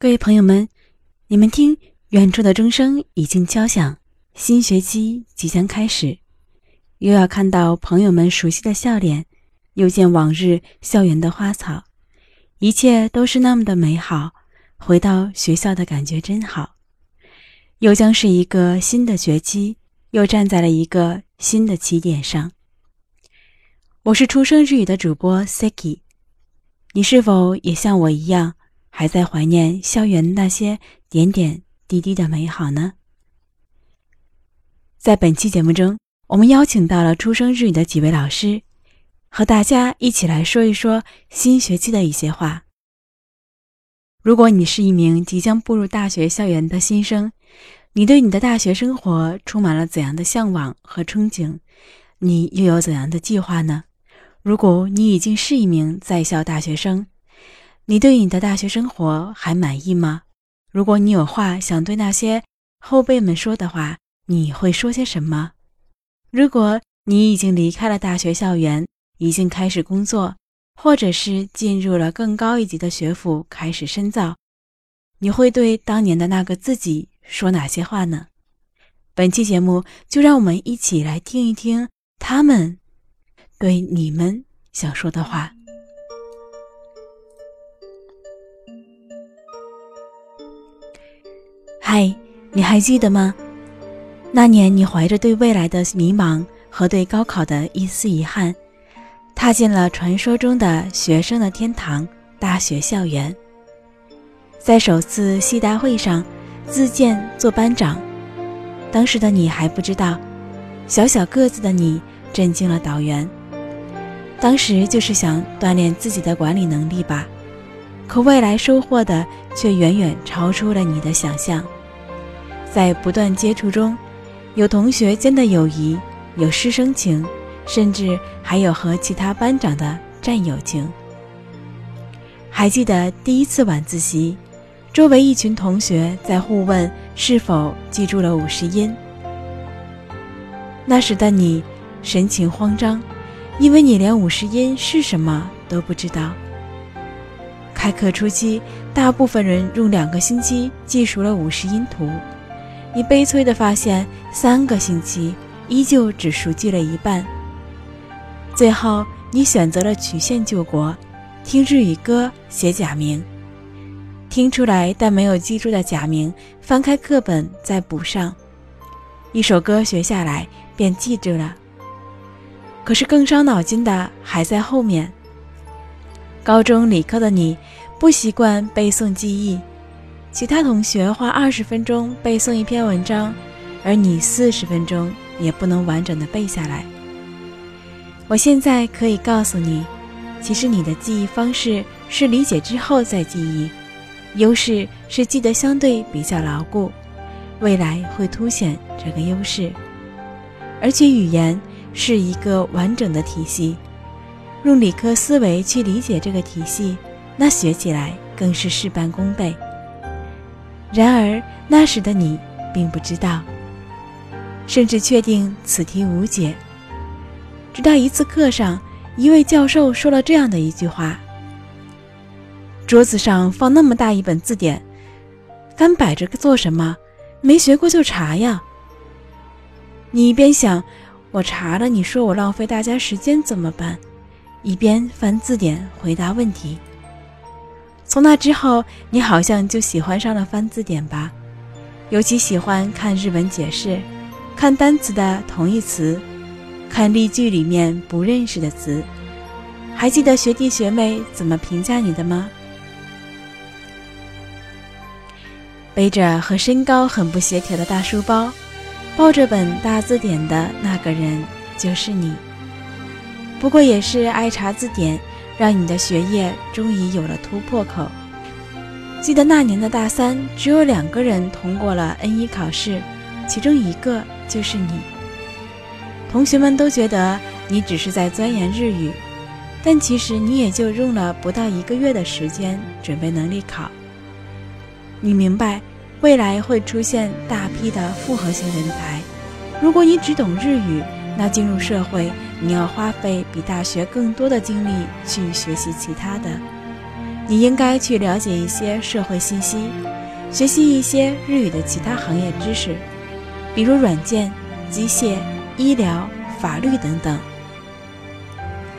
各位朋友们，你们听，远处的钟声已经敲响，新学期即将开始，又要看到朋友们熟悉的笑脸，又见往日校园的花草，一切都是那么的美好。回到学校的感觉真好，又将是一个新的学期，又站在了一个新的起点上。我是出生日语的主播 Seki，你是否也像我一样？还在怀念校园那些点点滴滴的美好呢。在本期节目中，我们邀请到了出生日语的几位老师，和大家一起来说一说新学期的一些话。如果你是一名即将步入大学校园的新生，你对你的大学生活充满了怎样的向往和憧憬？你又有怎样的计划呢？如果你已经是一名在校大学生，你对你的大学生活还满意吗？如果你有话想对那些后辈们说的话，你会说些什么？如果你已经离开了大学校园，已经开始工作，或者是进入了更高一级的学府开始深造，你会对当年的那个自己说哪些话呢？本期节目就让我们一起来听一听他们对你们想说的话。嗨，你还记得吗？那年你怀着对未来的迷茫和对高考的一丝遗憾，踏进了传说中的学生的天堂——大学校园。在首次系大会上，自荐做班长。当时的你还不知道，小小个子的你震惊了导员。当时就是想锻炼自己的管理能力吧，可未来收获的却远远超出了你的想象。在不断接触中，有同学间的友谊，有师生情，甚至还有和其他班长的战友情。还记得第一次晚自习，周围一群同学在互问是否记住了五十音。那时的你神情慌张，因为你连五十音是什么都不知道。开课初期，大部分人用两个星期记熟了五十音图。你悲催地发现，三个星期依旧只熟记了一半。最后，你选择了曲线救国，听日语歌写假名，听出来但没有记住的假名，翻开课本再补上，一首歌学下来便记住了。可是更伤脑筋的还在后面。高中理科的你，不习惯背诵记忆。其他同学花二十分钟背诵一篇文章，而你四十分钟也不能完整的背下来。我现在可以告诉你，其实你的记忆方式是理解之后再记忆，优势是记得相对比较牢固，未来会凸显这个优势。而且语言是一个完整的体系，用理科思维去理解这个体系，那学起来更是事半功倍。然而那时的你并不知道，甚至确定此题无解。直到一次课上，一位教授说了这样的一句话：“桌子上放那么大一本字典，翻摆着做什么？没学过就查呀。”你一边想我查了，你说我浪费大家时间怎么办？一边翻字典回答问题。从那之后，你好像就喜欢上了翻字典吧，尤其喜欢看日文解释，看单词的同义词，看例句里面不认识的词。还记得学弟学妹怎么评价你的吗？背着和身高很不协调的大书包，抱着本大字典的那个人就是你。不过也是爱查字典。让你的学业终于有了突破口。记得那年的大三，只有两个人通过了 N 一考试，其中一个就是你。同学们都觉得你只是在钻研日语，但其实你也就用了不到一个月的时间准备能力考。你明白，未来会出现大批的复合型人才。如果你只懂日语，那进入社会。你要花费比大学更多的精力去学习其他的，你应该去了解一些社会信息，学习一些日语的其他行业知识，比如软件、机械、医疗、法律等等。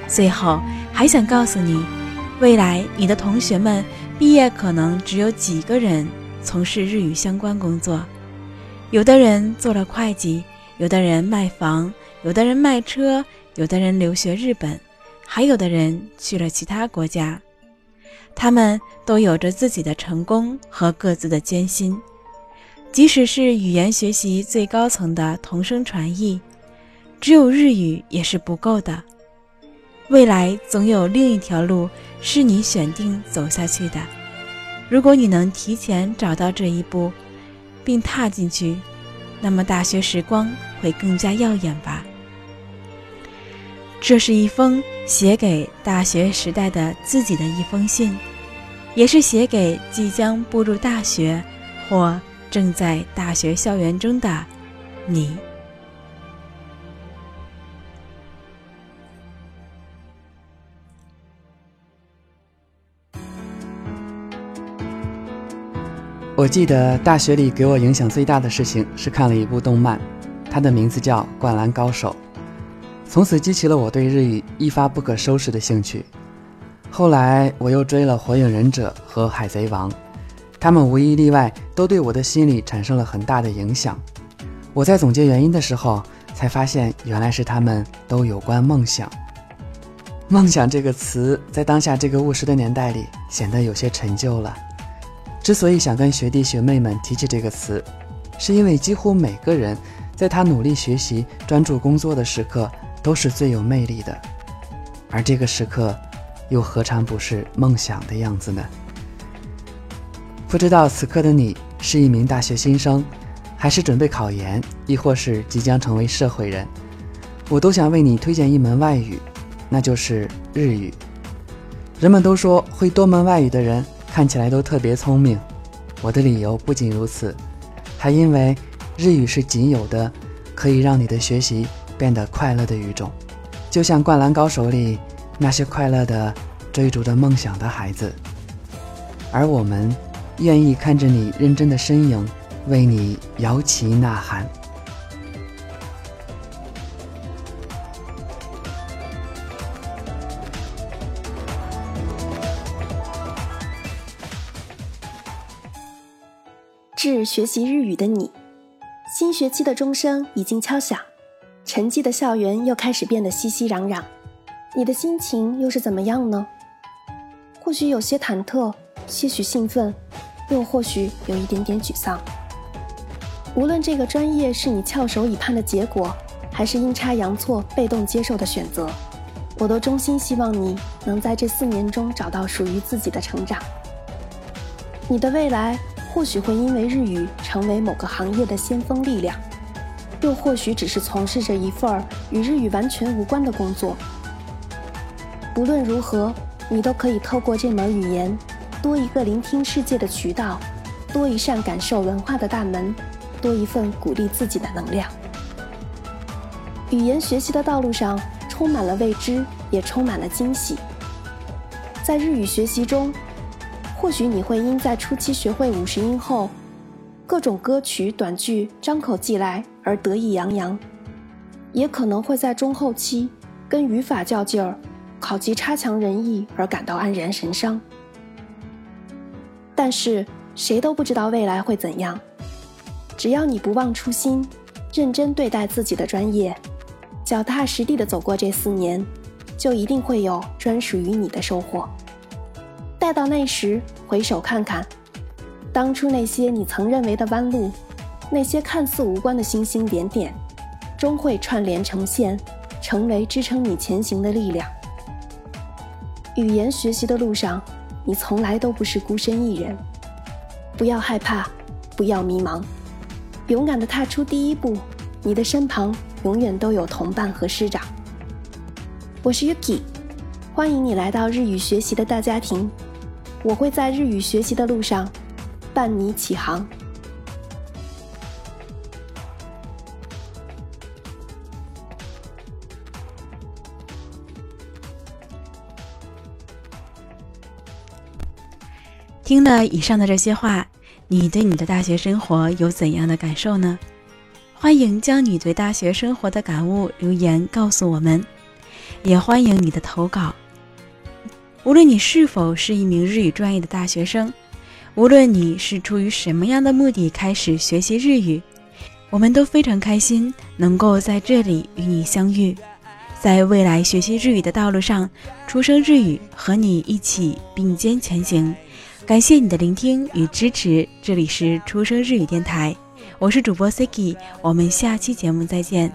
最后，还想告诉你，未来你的同学们毕业可能只有几个人从事日语相关工作，有的人做了会计，有的人卖房，有的人卖车，有的人留学日本，还有的人去了其他国家。他们都有着自己的成功和各自的艰辛，即使是语言学习最高层的同声传译，只有日语也是不够的。未来总有另一条路是你选定走下去的。如果你能提前找到这一步，并踏进去，那么大学时光会更加耀眼吧。这是一封写给大学时代的自己的一封信。也是写给即将步入大学或正在大学校园中的你。我记得大学里给我影响最大的事情是看了一部动漫，它的名字叫《灌篮高手》，从此激起了我对日语一发不可收拾的兴趣。后来我又追了《火影忍者》和《海贼王》，他们无一例外都对我的心理产生了很大的影响。我在总结原因的时候，才发现原来是他们都有关梦想。梦想这个词在当下这个务实的年代里显得有些陈旧了。之所以想跟学弟学妹们提起这个词，是因为几乎每个人在他努力学习、专注工作的时刻都是最有魅力的，而这个时刻。又何尝不是梦想的样子呢？不知道此刻的你是一名大学新生，还是准备考研，亦或是即将成为社会人，我都想为你推荐一门外语，那就是日语。人们都说会多门外语的人看起来都特别聪明，我的理由不仅如此，还因为日语是仅有的可以让你的学习变得快乐的语种，就像《灌篮高手》里。那些快乐的追逐着梦想的孩子，而我们愿意看着你认真的身影，为你摇旗呐喊。致学习日语的你，新学期的钟声已经敲响，沉寂的校园又开始变得熙熙攘攘。你的心情又是怎么样呢？或许有些忐忑，些许兴奋，又或许有一点点沮丧。无论这个专业是你翘首以盼的结果，还是阴差阳错被动接受的选择，我都衷心希望你能在这四年中找到属于自己的成长。你的未来或许会因为日语成为某个行业的先锋力量，又或许只是从事着一份与日语完全无关的工作。无论如何，你都可以透过这门语言，多一个聆听世界的渠道，多一扇感受文化的大门，多一份鼓励自己的能量。语言学习的道路上充满了未知，也充满了惊喜。在日语学习中，或许你会因在初期学会五十音后，各种歌曲短句张口即来而得意洋洋，也可能会在中后期跟语法较劲儿。考级差强人意而感到黯然神伤，但是谁都不知道未来会怎样。只要你不忘初心，认真对待自己的专业，脚踏实地的走过这四年，就一定会有专属于你的收获。待到那时，回首看看，当初那些你曾认为的弯路，那些看似无关的星星点点，终会串联成线，成为支撑你前行的力量。语言学习的路上，你从来都不是孤身一人。不要害怕，不要迷茫，勇敢地踏出第一步。你的身旁永远都有同伴和师长。我是 Yuki，欢迎你来到日语学习的大家庭。我会在日语学习的路上伴你起航。听了以上的这些话，你对你的大学生活有怎样的感受呢？欢迎将你对大学生活的感悟留言告诉我们，也欢迎你的投稿。无论你是否是一名日语专业的大学生，无论你是出于什么样的目的开始学习日语，我们都非常开心能够在这里与你相遇，在未来学习日语的道路上，出生日语和你一起并肩前行。感谢你的聆听与支持，这里是出生日语电台，我是主播 Siki，我们下期节目再见。